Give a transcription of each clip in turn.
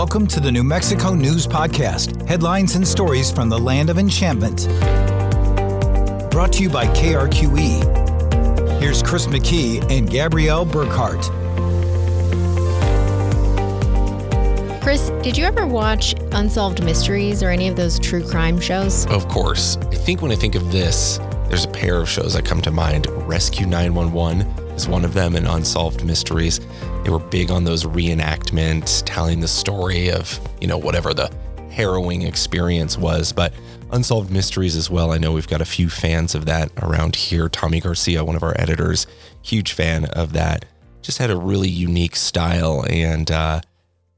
Welcome to the New Mexico News Podcast headlines and stories from the land of enchantment. Brought to you by KRQE. Here's Chris McKee and Gabrielle Burkhart. Chris, did you ever watch Unsolved Mysteries or any of those true crime shows? Of course. I think when I think of this, there's a pair of shows that come to mind. Rescue 911 is one of them, and Unsolved Mysteries. They were big on those reenactments, telling the story of, you know, whatever the harrowing experience was. But Unsolved Mysteries as well. I know we've got a few fans of that around here. Tommy Garcia, one of our editors, huge fan of that. Just had a really unique style, and uh,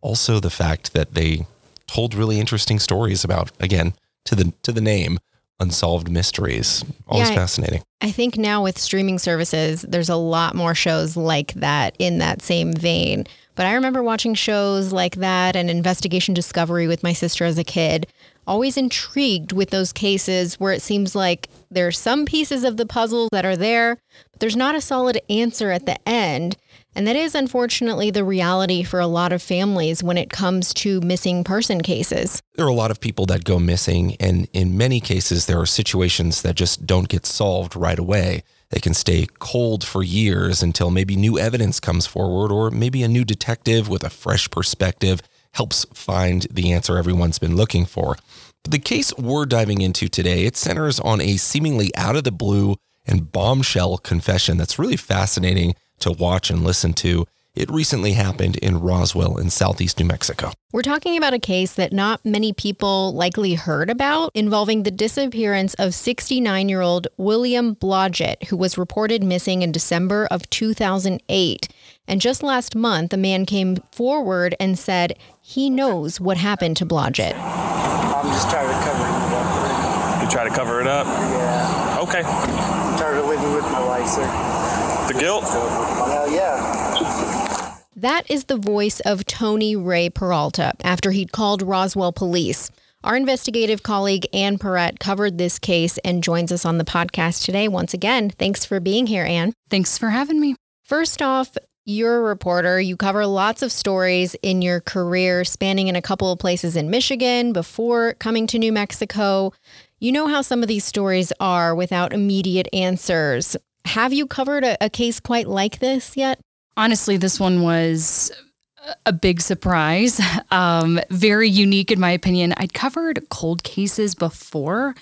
also the fact that they told really interesting stories about, again, to the to the name, unsolved mysteries. Always Yeah, fascinating. I think now with streaming services, there's a lot more shows like that in that same vein. But I remember watching shows like that and Investigation Discovery with my sister as a kid. Always intrigued with those cases where it seems like there's some pieces of the puzzle that are there, but there's not a solid answer at the end. And that is unfortunately the reality for a lot of families when it comes to missing person cases. There are a lot of people that go missing, and in many cases, there are situations that just don't get solved right away. They can stay cold for years until maybe new evidence comes forward, or maybe a new detective with a fresh perspective helps find the answer everyone's been looking for. But the case we're diving into today, it centers on a seemingly out of the blue and bombshell confession that's really fascinating to watch and listen to. It recently happened in Roswell in southeast New Mexico. We're talking about a case that not many people likely heard about involving the disappearance of 69 year old William Blodgett, who was reported missing in December of 2008. And just last month, a man came forward and said he knows what happened to Blodgett. I'm just tired of covering it up. You try to cover it up. Yeah. Okay. I'm tired of living with my wife, sir. The guilt. Well, yeah. That is the voice of Tony Ray Peralta after he'd called Roswell police. Our investigative colleague Ann Pierret covered this case and joins us on the podcast today. Once again, thanks for being here, Ann. Thanks for having me. First off, you're a reporter. You cover lots of stories in your career, spanning in a couple of places in Michigan before coming to New Mexico. You know how some of these stories are without immediate answers. Have you covered a, a case quite like this yet? Honestly, this one was a big surprise. Um, very unique, in my opinion. I'd covered cold cases before,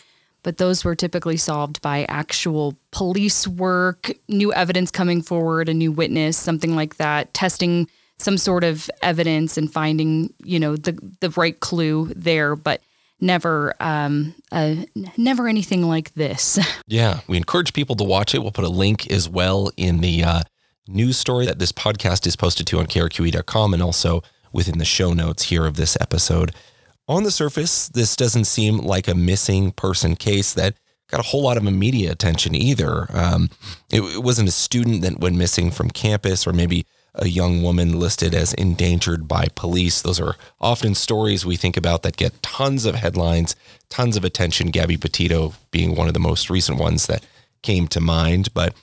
but those were typically solved by actual police work, new evidence coming forward, a new witness, something like that, testing some sort of evidence and finding, you know, the the right clue there, but never um, uh, never anything like this. Yeah, we encourage people to watch it. We'll put a link as well in the uh, news story that this podcast is posted to on krqe.com and also within the show notes here of this episode. On the surface, this doesn't seem like a missing person case that got a whole lot of media attention either. Um, it, it wasn't a student that went missing from campus or maybe a young woman listed as endangered by police. Those are often stories we think about that get tons of headlines, tons of attention. Gabby Petito being one of the most recent ones that came to mind. But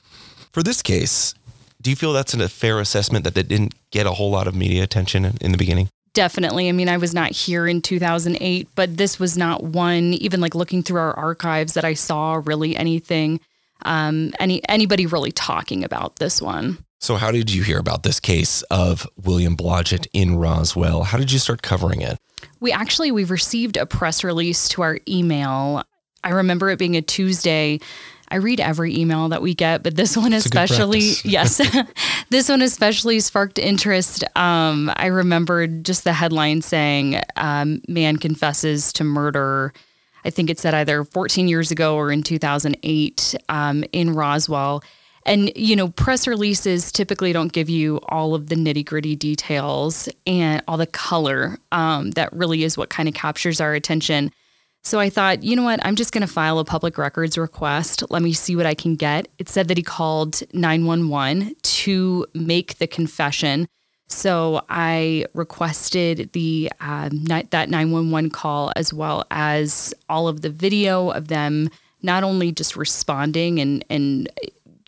for this case, do you feel that's a fair assessment that they didn't get a whole lot of media attention in, in the beginning? Definitely. I mean, I was not here in 2008, but this was not one, even like looking through our archives, that I saw really anything, um, any anybody really talking about this one. So, how did you hear about this case of William Blodgett in Roswell? How did you start covering it? We actually we've received a press release to our email. I remember it being a Tuesday. I read every email that we get, but this one good especially, yes, this one especially sparked interest. Um, I remembered just the headline saying, um, "Man confesses to murder." I think it said either 14 years ago or in 2008 um, in Roswell. And, you know, press releases typically don't give you all of the nitty gritty details and all the color um, that really is what kind of captures our attention. So I thought, you know what? I'm just going to file a public records request. Let me see what I can get. It said that he called 911 to make the confession. So I requested the ni- that 911 call as well as all of the video of them not only just responding and and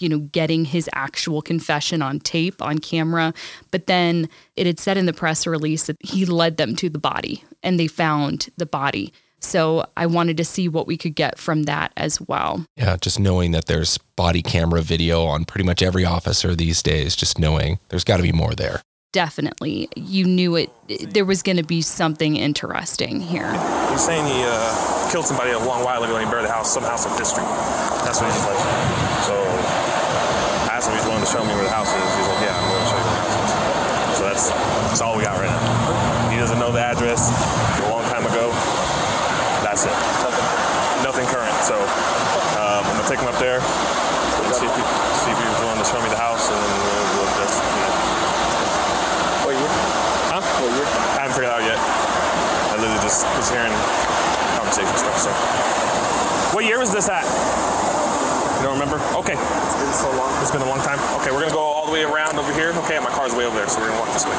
you know, getting his actual confession on tape, on camera. But then it had said in the press release that he led them to the body and they found the body. So I wanted to see what we could get from that as well. Yeah, just knowing that there's body camera video on pretty much every officer these days, just knowing there's got to be more there. Definitely. You knew it, there was going to be something interesting here. He's saying he uh, killed somebody a long while ago and he buried the house, some house on Fifth Street. That's what he's like. So I asked him if he's willing to show me where the house is. He's like, yeah, I'm willing to show you where the house is. So that's, that's all we got right now. He doesn't know the address. A long time ago. That's it. Nothing current. So um, I'm gonna take him up there and see if, he, see if he's willing to show me the house, and then we'll, we'll that's, you know. What year? Huh? What year? I haven't figured out yet. I literally just was hearing conversation stuff. So, what year was this at? You don't remember? Okay, It's been so long. it's been a long time. Okay, we're gonna go all the way around over here. Okay, my car's way over there, so we're gonna walk this way.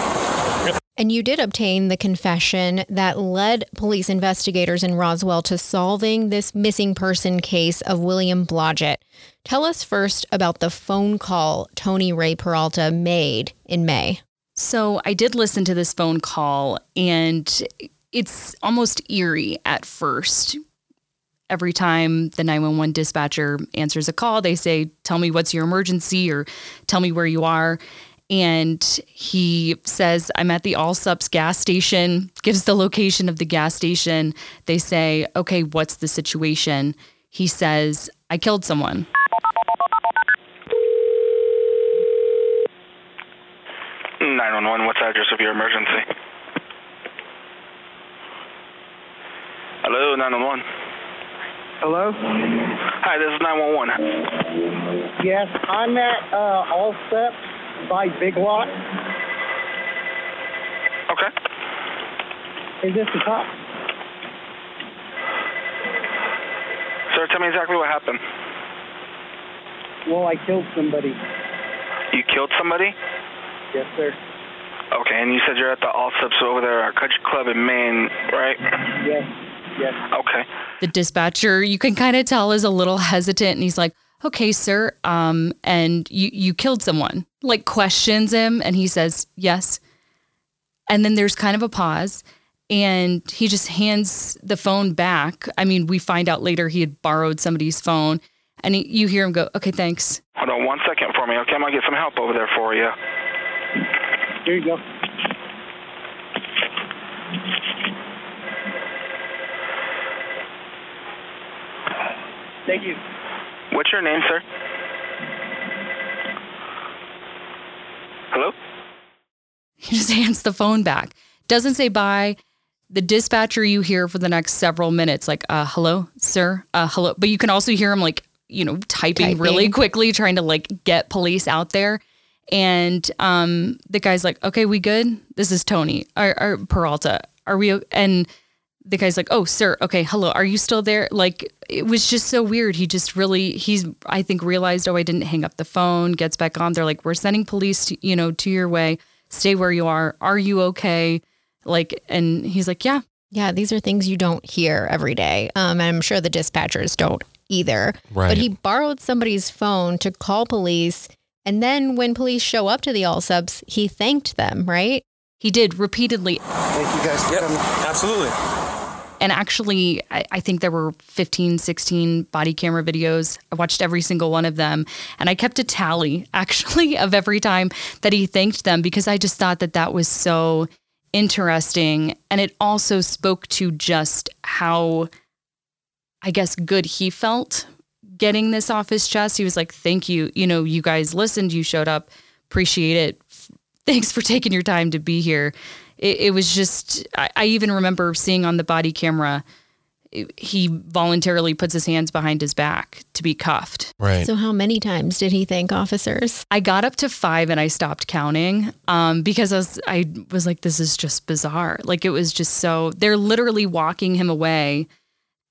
Yep. And you did obtain the confession that led police investigators in Roswell to solving this missing person case of William Blodgett. Tell us first about the phone call Tony Ray Peralta made in May. So I did listen to this phone call, and it's almost eerie at first. Every time the 911 dispatcher answers a call, they say, Tell me what's your emergency or tell me where you are. And he says, I'm at the Allsup's gas station, gives the location of the gas station. They say, Okay, what's the situation? He says, I killed someone. Nine one one. What's the address of your emergency? Hello, nine one one. Hello? Hi, this is nine one one. Yes, I'm at uh, All Steps by Big Lot. Okay. Is this the cop? Sir, tell me exactly what happened. Well, I killed somebody. You killed somebody? Yes, sir. Okay, and you said you're at the Allsup's over there, our country club in Main, right? Yes. Yes. Okay. the dispatcher you can kind of tell is a little hesitant and he's like okay sir um and you you killed someone like questions him and he says yes and then there's kind of a pause and he just hands the phone back i mean we find out later he had borrowed somebody's phone and he, you hear him go okay thanks Hold on one second for me, okay? I'm gonna get some help over there for you. Here you go. Thank you. What's your name, sir? Hello? he just hands the phone back doesn't say bye the dispatcher you hear for the next several minutes like uh hello sir uh hello but you can also hear him like you know typing, Typing. really quickly trying to like get police out there and um the guy's like okay we good this is tony or, or peralta are we and the guy's like oh sir okay hello are you still there like it was just so weird he just really he's i think realized oh i didn't hang up the phone gets back on they're like we're sending police to, you know to your way stay where you are are you okay like and he's like yeah Yeah, these are things you don't hear every day. Um, and I'm sure the dispatchers don't either. Right. But he borrowed somebody's phone to call police. And then when police show up to the Allsup's, he thanked them, right? he did repeatedly Thank you guys for Yep. coming. Absolutely. And actually I, I think there were 15 16 body camera videos. I watched every single one of them. And i kept a tally actually of every time that he thanked them because i just thought that that was so interesting. And it also spoke to just how i guess good he felt getting this off his chest. He was like thank you. You know you guys listened. You showed up. Appreciate it. Thanks for taking your time to be here it, it was just I, I even remember seeing on the body camera he voluntarily puts his hands behind his back to be cuffed. Right. So, how many times did he thank officers? i got up to five and i stopped counting um, because I was, I was like this is just bizarre. Like it was just so they're literally walking him away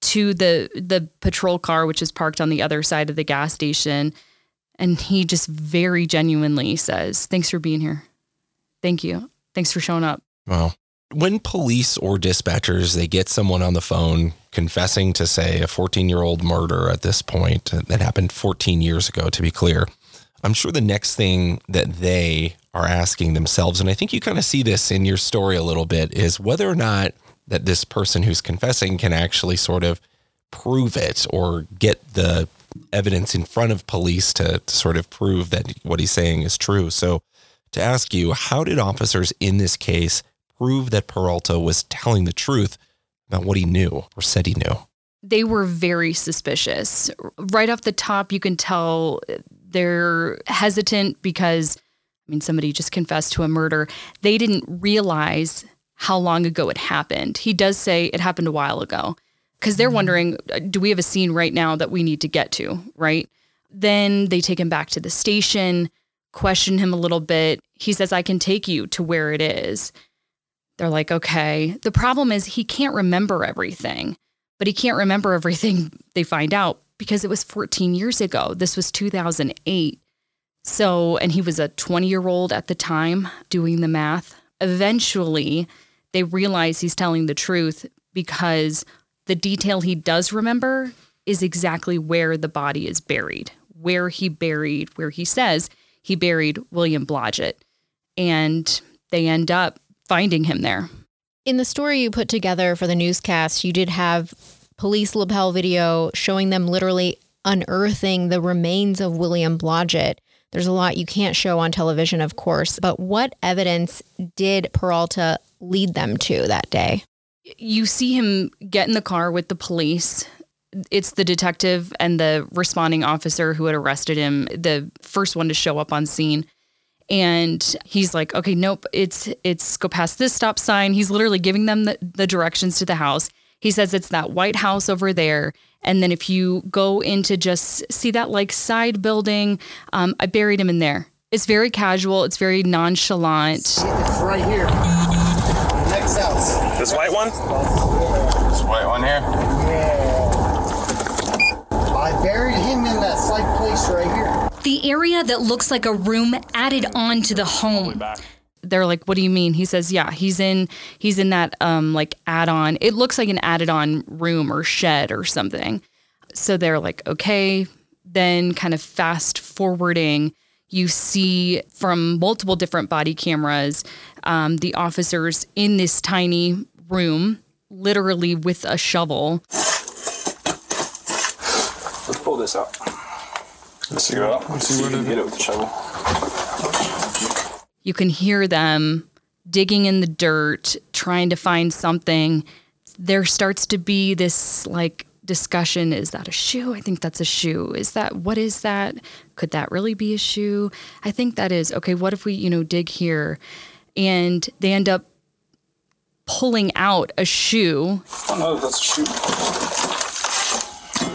to the the patrol car which is parked on the other side of the gas station. And he just very genuinely says thanks for being here. Thank you. Thanks for showing up Well, when police or dispatchers they get someone on the phone confessing to say a 14 year old murder at this point uh, that happened 14 years ago to be clear I'm sure the next thing that they are asking themselves, and I think you kind of see this in your story a little bit, is whether or not that this person who's confessing can actually sort of prove it or get the evidence in front of police to, to sort of prove that what he's saying is true. So, to ask you, how did officers in this case prove that Peralta was telling the truth about what he knew or said he knew? They were very suspicious. Right off the top, you can tell they're hesitant because, I mean, somebody just confessed to a murder. They didn't realize how long ago it happened. He does say it happened a while ago because they're mm-hmm. wondering uh, do we have a scene right now that we need to get to, right? Then they take him back to the station, question him a little bit. He says, I can take you to where it is. They're like, okay. The problem is he can't remember everything, but he can't remember everything they find out because it was 14 years ago. This was 2008. So, and he was a 20 year old at the time doing the math. Eventually, they realize he's telling the truth because the detail he does remember is exactly where the body is buried, where he buried, where he says he buried William Blodgett. And they end up finding him there. In the story you put together for the newscast, you did have police lapel video showing them literally unearthing the remains of William Blodgett. There's a lot you can't show on television, of course, but what evidence did Peralta lead them to that day? You see him get in the car with the police. It's the detective and the responding officer who had arrested him, the first one to show up on scene. And he's like, okay, nope, it's it's go past this stop sign. He's literally giving them the, the directions to the house. He says it's that white house over there. And then if you go into just see that like side building, um, I buried him in there. It's very casual. It's very nonchalant. It's right here. Next house. This white one? This white one here? Yeah. I buried him in that side place right here. The area that looks like a room added on to the home. They're like, "What do you mean?" He says, "Yeah, he's in he's in that um like add-on. It looks like an added-on room or shed or something." So they're like, "Okay." Then kind of fast forwarding, you see from multiple different body cameras um, the officers in this tiny room, literally with a shovel. Let's pull this out. Let's see, go Let's see where to get it with the shovel. You can hear them digging in the dirt, trying to find something. There starts to be this like discussion is that a shoe? I think that's a shoe. Is that what is that? Could that really be a shoe? I think that is. Okay, what if we, you know, dig here? And they end up pulling out a shoe. Oh no, that's a shoe.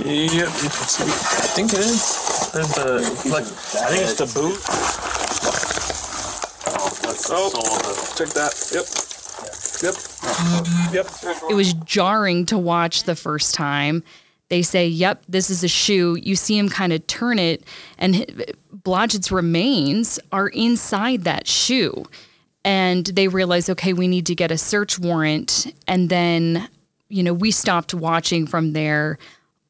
Yep, you. I think it is. There's the like. I think it's the boot. Oh, that's the oh, the. Check that. Yep. Yep. Yep. It was jarring to watch the first time. They say, "Yep, this is a shoe." You see him kind of turn it, and Blodgett's remains are inside that shoe. And they realize, okay, we need to get a search warrant. And then, you know, we stopped watching from there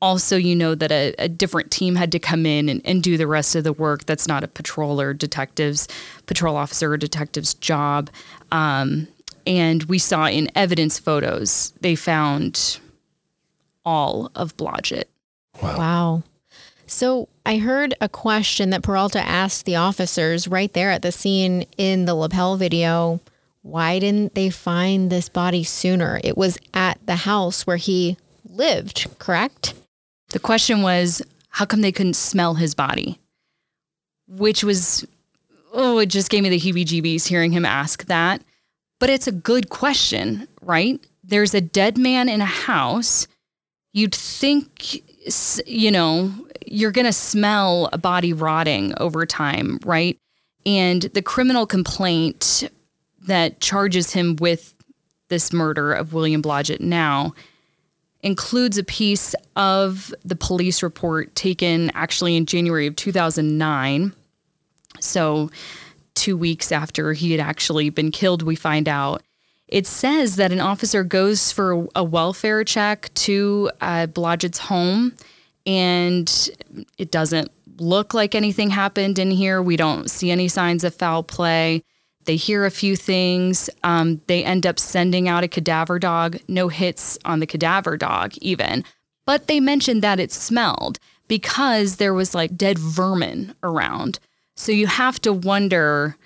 also you know that a, a, different team had to come in and, and do the rest of the work. That's not a patrol or detectives patrol officer or detective's job. Um, and we saw in evidence photos they found all of blodgett. Wow. wow. So i heard a question that peralta asked the officers right there at the scene in the lapel video. Why didn't they find this body sooner? It was at the house where he lived correct the question was, how come they couldn't smell his body? Which was, oh, it just gave me the heebie jeebies hearing him ask that. But it's a good question, right? There's a dead man in a house. You'd think, you know, you're going to smell a body rotting over time, right? And the criminal complaint that charges him with this murder of William Blodgett now includes a piece of the police report taken actually in January of 2009. So, two weeks after he had actually been killed, we find out. It says that an officer goes for a welfare check to uh, Blodgett's home and it doesn't look like anything happened in here. We don't see any signs of foul play. They hear a few things. Um, they end up sending out a cadaver dog. No hits on the cadaver dog, even. But they mentioned that it smelled because there was like dead vermin around. So you have to wonder.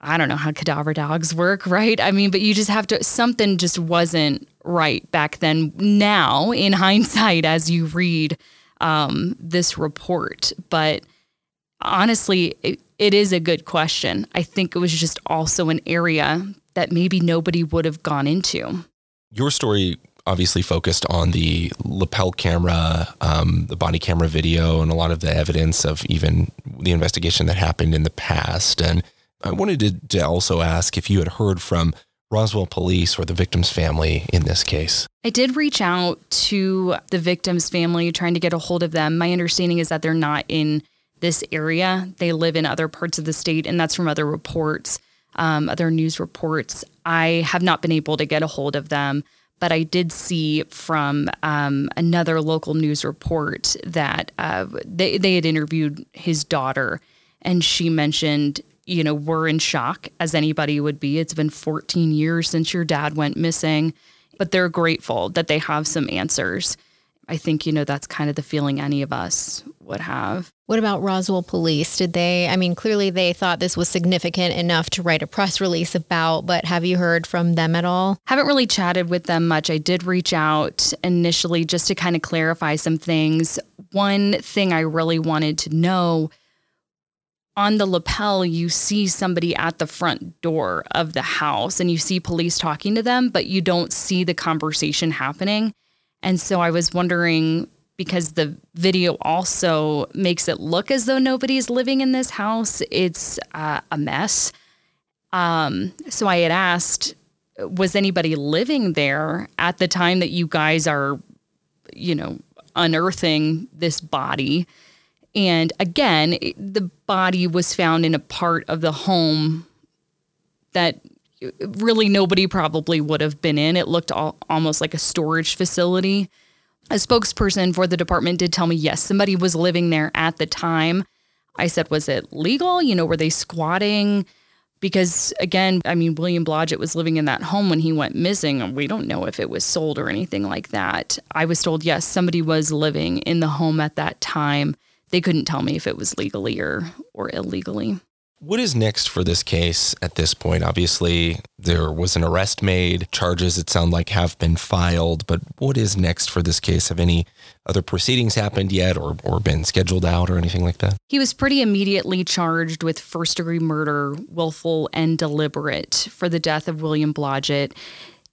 I don't know how cadaver dogs work, right? I mean, but you just have to, something just wasn't right back then. Now, in hindsight, as you read um, this report, but honestly, it, it is a good question. I think it was just also an area that maybe nobody would have gone into. Your story obviously focused on the lapel camera, um, the body camera video, and a lot of the evidence of even the investigation that happened in the past. And I wanted to, to also ask if you had heard from Roswell police or the victim's family in this case? I did reach out to the victim's family trying to get a hold of them. My understanding is that they're not in this area, they live in other parts of the state, and that's from other reports, um, other news reports. I have not been able to get a hold of them. But I did see from um, another local news report that uh, they, they had interviewed his daughter, and she mentioned you know, we're in shock as anybody would be. It's been 14 years since your dad went missing, but they're grateful that they have some answers. I think, you know, that's kind of the feeling any of us would have. What about Roswell police? Did they, I mean, clearly they thought this was significant enough to write a press release about, but have you heard from them at all? Haven't really chatted with them much. I did reach out initially just to kind of clarify some things. One thing I really wanted to know on the lapel, you see somebody at the front door of the house and you see police talking to them, but you don't see the conversation happening. And so I was wondering because the video also makes it look as though nobody's living in this house, it's uh, a mess. Um, so I had asked, was anybody living there at the time that you guys are, you know, unearthing this body? And again, the body was found in a part of the home that really nobody probably would have been in. It looked all, almost like a storage facility. A spokesperson for the department did tell me, yes, somebody was living there at the time. I said, was it legal? You know, were they squatting? Because again, I mean, William Blodgett was living in that home when he went missing. And we don't know if it was sold or anything like that. I was told, yes, somebody was living in the home at that time they couldn't tell me if it was legally or or illegally. What is next for this case at this point? Obviously, there was an arrest made. Charges, it sounds like, have been filed. But what is next for this case? Have any other proceedings happened yet or, or been scheduled out or anything like that? He was pretty immediately charged with first degree murder, willful and deliberate, for the death of William Blodgett.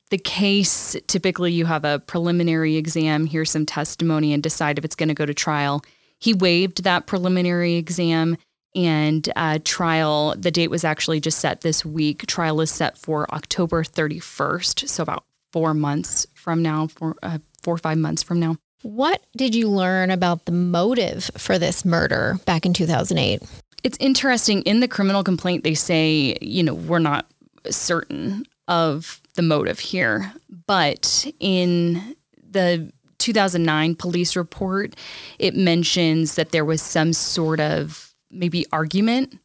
The case typically, you have a preliminary exam, hear some testimony, and decide if it's going to go to trial. He waived that preliminary exam and uh, trial, the date was actually just set this week. Trial is set for October 31st, so about four months from now, four, uh, four or five months from now. What did you learn about the motive for this murder back in 2008? It's interesting. In the criminal complaint, they say, you know, we're not certain of the motive here, but in the 2009 police report, it mentions that there was some sort of maybe argument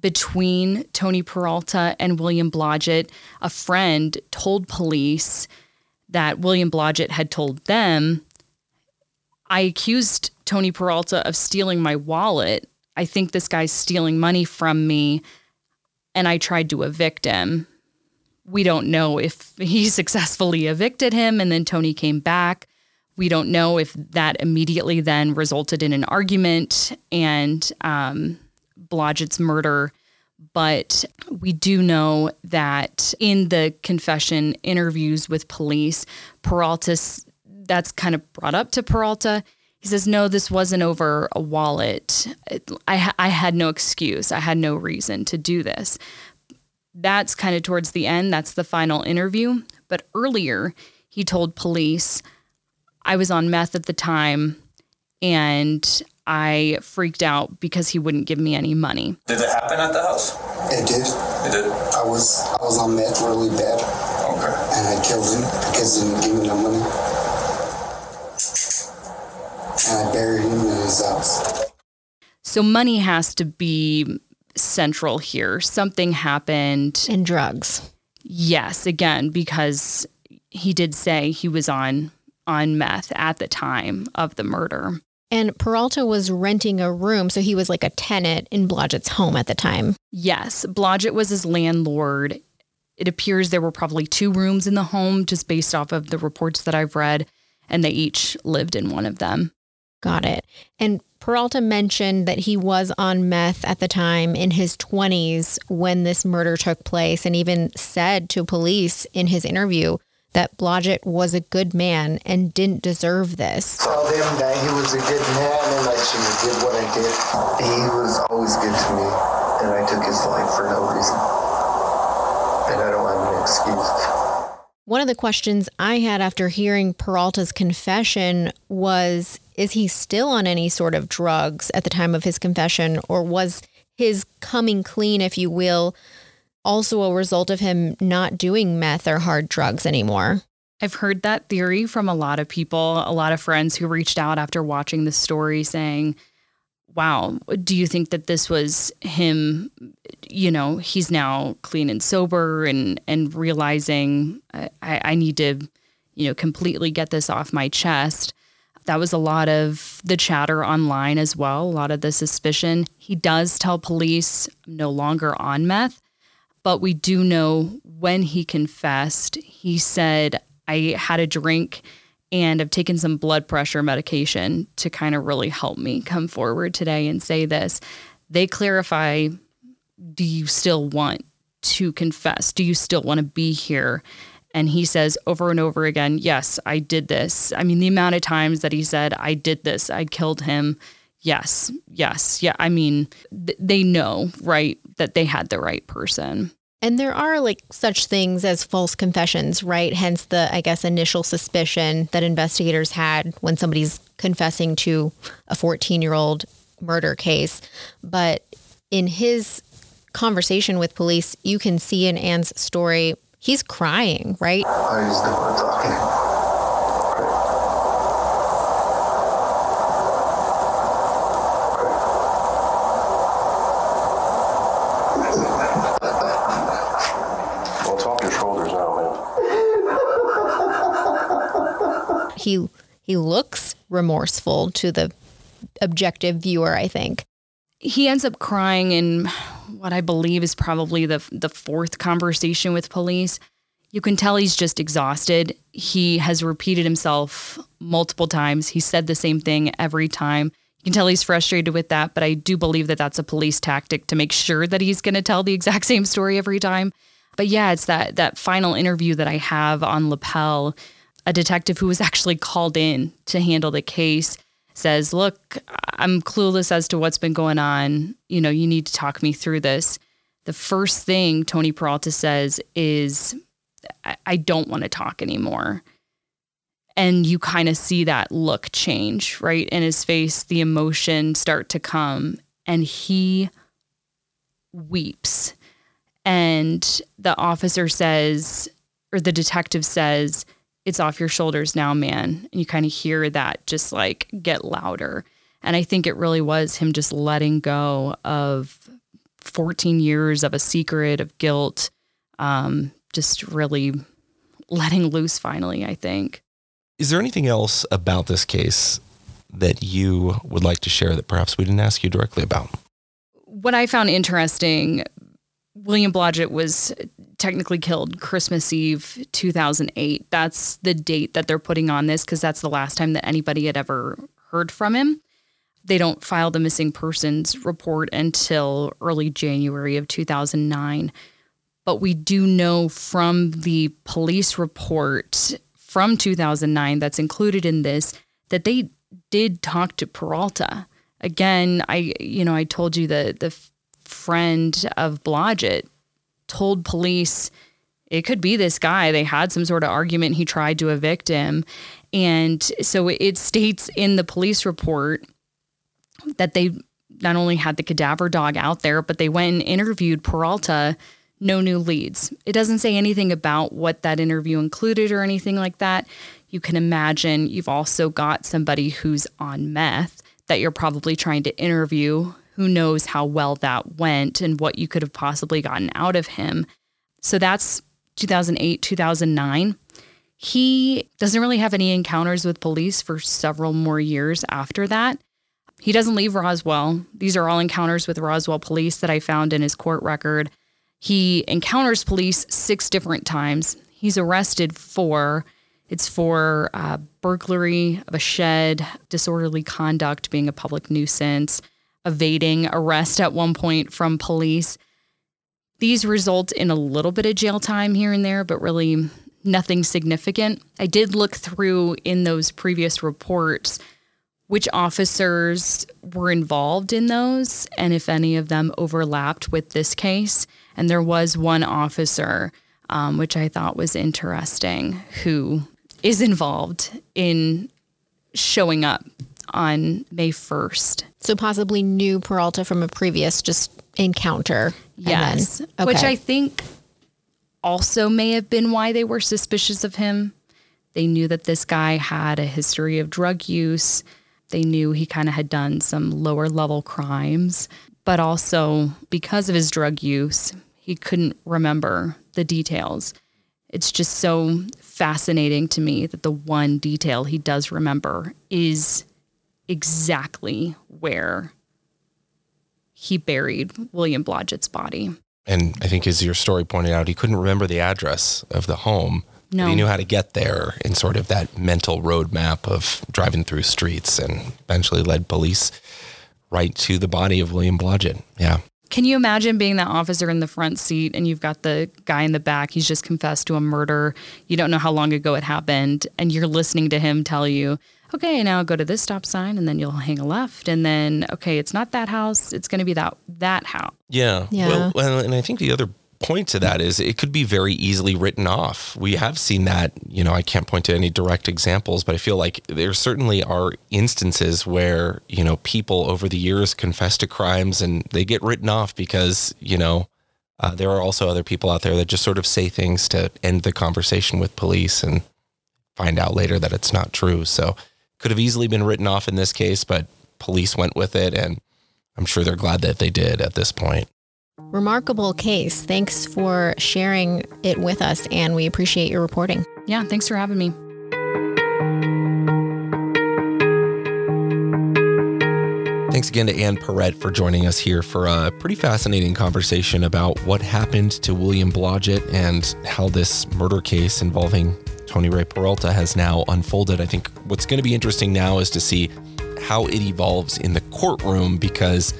between Tony Peralta and William Blodgett. A friend told police that William Blodgett had told them, I accused Tony Peralta of stealing my wallet. I think this guy's stealing money from me. And I tried to evict him. We don't know if he successfully evicted him and then Tony came back. We don't know if that immediately then resulted in an argument and um, Blodgett's murder. But we do know that in the confession interviews with police, Peralta, that's kind of brought up to Peralta. He says, No, this wasn't over a wallet. I, I had no excuse. I had no reason to do this. That's kind of towards the end. That's the final interview. But earlier, he told police, I was on meth at the time and I freaked out because he wouldn't give me any money. Did it happen at the house? It did. It did? I was I was on meth really bad. Okay. And I killed him because he didn't give me no money. and I buried him in his house. So money has to be central here. Something happened. And drugs. Yes, again, because he did say he was on on meth at the time of the murder. And Peralta was renting a room, so he was like a tenant in Blodgett's home at the time. Yes, Blodgett was his landlord. It appears there were probably two rooms in the home, just based off of the reports that I've read, and they each lived in one of them. Got it. And Peralta mentioned that he was on meth at the time in his 20s when this murder took place, and even said to police in his interview that Blodgett was a good man and didn't deserve this. Tell him that he was a good man and I should have did what I did. He was always good to me, and I took his life for no reason. And I don't have an excuse. One of the questions I had after hearing Peralta's confession was Is he still on any sort of drugs at the time of his confession, or was his coming clean, if you will, also a result of him not doing meth or hard drugs anymore? I've heard that theory from a lot of people, a lot of friends who reached out after watching the story saying, Wow, do you think that this was him? You know, he's now clean and sober and, and realizing I, I need to, you know, completely get this off my chest. That was a lot of the chatter online as well, a lot of the suspicion. He does tell police, no longer on meth, but we do know when he confessed, he said, I had a drink and I've taken some blood pressure medication to kind of really help me come forward today and say this. They clarify do you still want to confess? Do you still want to be here? And he says over and over again, Yes, I did this. I mean, the amount of times that he said, I did this, I killed him. Yes, yes. Yeah. I mean, th- they know, right, that they had the right person. And there are like such things as false confessions, right? Hence the, I guess, initial suspicion that investigators had when somebody's confessing to a 14 year old murder case. But in his conversation with police, you can see in Ann's story, he's crying, right? I just don't want to talk anymore. Well, it's off your shoulders now, man. He he looks remorseful to the objective viewer, I think. he ends up crying in what I believe is probably the the fourth conversation with police. You can tell he's just exhausted. He has repeated himself multiple times. He said the same thing every time. You can tell he's frustrated with that, but I do believe that that's a police tactic to make sure that he's going to tell the exact same story every time. But yeah, it's that that final interview that I have on Lapel, a detective who was actually called in to handle the case says, Look, I'm clueless as to what's been going on. You know, you need to talk me through this. The first thing Tony Peralta says is, I, I don't want to talk anymore. And you kind of see that look change, right? In his face, the emotion start to come, and he weeps. And the officer says, or the detective says, it's off your shoulders now, man. And you kind of hear that just like get louder. And I think it really was him just letting go of 14 years of a secret, of guilt, um, just really letting loose finally, I think. Is there anything else about this case that you would like to share that perhaps we didn't ask you directly about? What I found interesting, William Blodgett was technically killed Christmas Eve 2008. That's the date that they're putting on this because that's the last time that anybody had ever heard from him. They don't file the missing persons report until early January of 2009. But we do know from the police report from 2009 that's included in this that they did talk to Peralta. Again, I you know, I told you the the friend of Blodgett told police it could be this guy. They had some sort of argument. He tried to evict him. And so it states in the police report that they not only had the cadaver dog out there, but they went and interviewed Peralta no new leads. It doesn't say anything about what that interview included or anything like that. You can imagine you've also got somebody who's on meth that you're probably trying to interview. Who knows how well that went and what you could have possibly gotten out of him. So that's 2008, 2009. He doesn't really have any encounters with police for several more years after that. He doesn't leave Roswell. These are all encounters with Roswell police that I found in his court record. He encounters police six different times. He's arrested for it's for uh, burglary of a shed, disorderly conduct, being a public nuisance, evading arrest at one point from police. These result in a little bit of jail time here and there, but really nothing significant. I did look through in those previous reports which officers were involved in those and if any of them overlapped with this case. And there was one officer, um, which I thought was interesting, who is involved in showing up on May 1st. So possibly knew Peralta from a previous just encounter. Yes. Then, okay. Which I think also may have been why they were suspicious of him. They knew that this guy had a history of drug use. They knew he kind of had done some lower level crimes, but also because of his drug use, he couldn't remember the details. It's just so fascinating to me that the one detail he does remember is exactly where he buried William Blodgett's body. And I think, as your story pointed out, he couldn't remember the address of the home. No. But he knew how to get there in sort of that mental roadmap of driving through streets and eventually led police right to the body of William Blodgett. Yeah. Can you imagine being that officer in the front seat and you've got the guy in the back? He's just confessed to a murder. You don't know how long ago it happened. And you're listening to him tell you, okay, now go to this stop sign and then you'll hang a left. And then, okay, it's not that house. It's going to be that, that house. Yeah. Yeah. Well, well, and I think the other point to that is it could be very easily written off. We have seen that, you know, I can't point to any direct examples, but I feel like there certainly are instances where, you know, people over the years confess to crimes and they get written off because, you know, uh, there are also other people out there that just sort of say things to end the conversation with police and find out later that it's not true. So could have easily been written off in this case, but police went with it and I'm sure they're glad that they did at this point. Remarkable case. Thanks for sharing it with us, and we appreciate your reporting. Yeah, thanks for having me. Thanks again to Ann Pierret for joining us here for a pretty fascinating conversation about what happened to William Blodgett and how this murder case involving Tony Ray Peralta has now unfolded. I think what's going to be interesting now is to see how it evolves in the courtroom because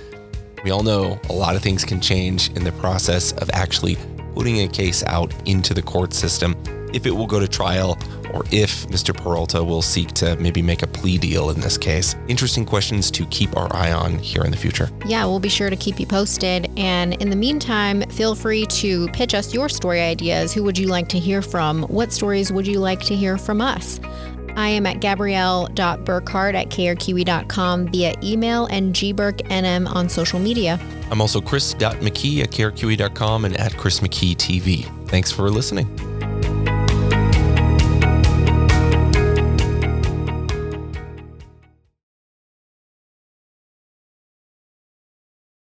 we all know a lot of things can change in the process of actually putting a case out into the court system if it will go to trial or if Mr. Peralta will seek to maybe make a plea deal in this case. Interesting questions to keep our eye on here in the future. Yeah, we'll be sure to keep you posted. And in the meantime, feel free to pitch us your story ideas. Who would you like to hear from? What stories would you like to hear from us? I am at gabrielle.burkhart at krqe.com via email and gburknm on social media. I'm also chris.mckee at krqe.com and at Chris McKee TV. Thanks for listening.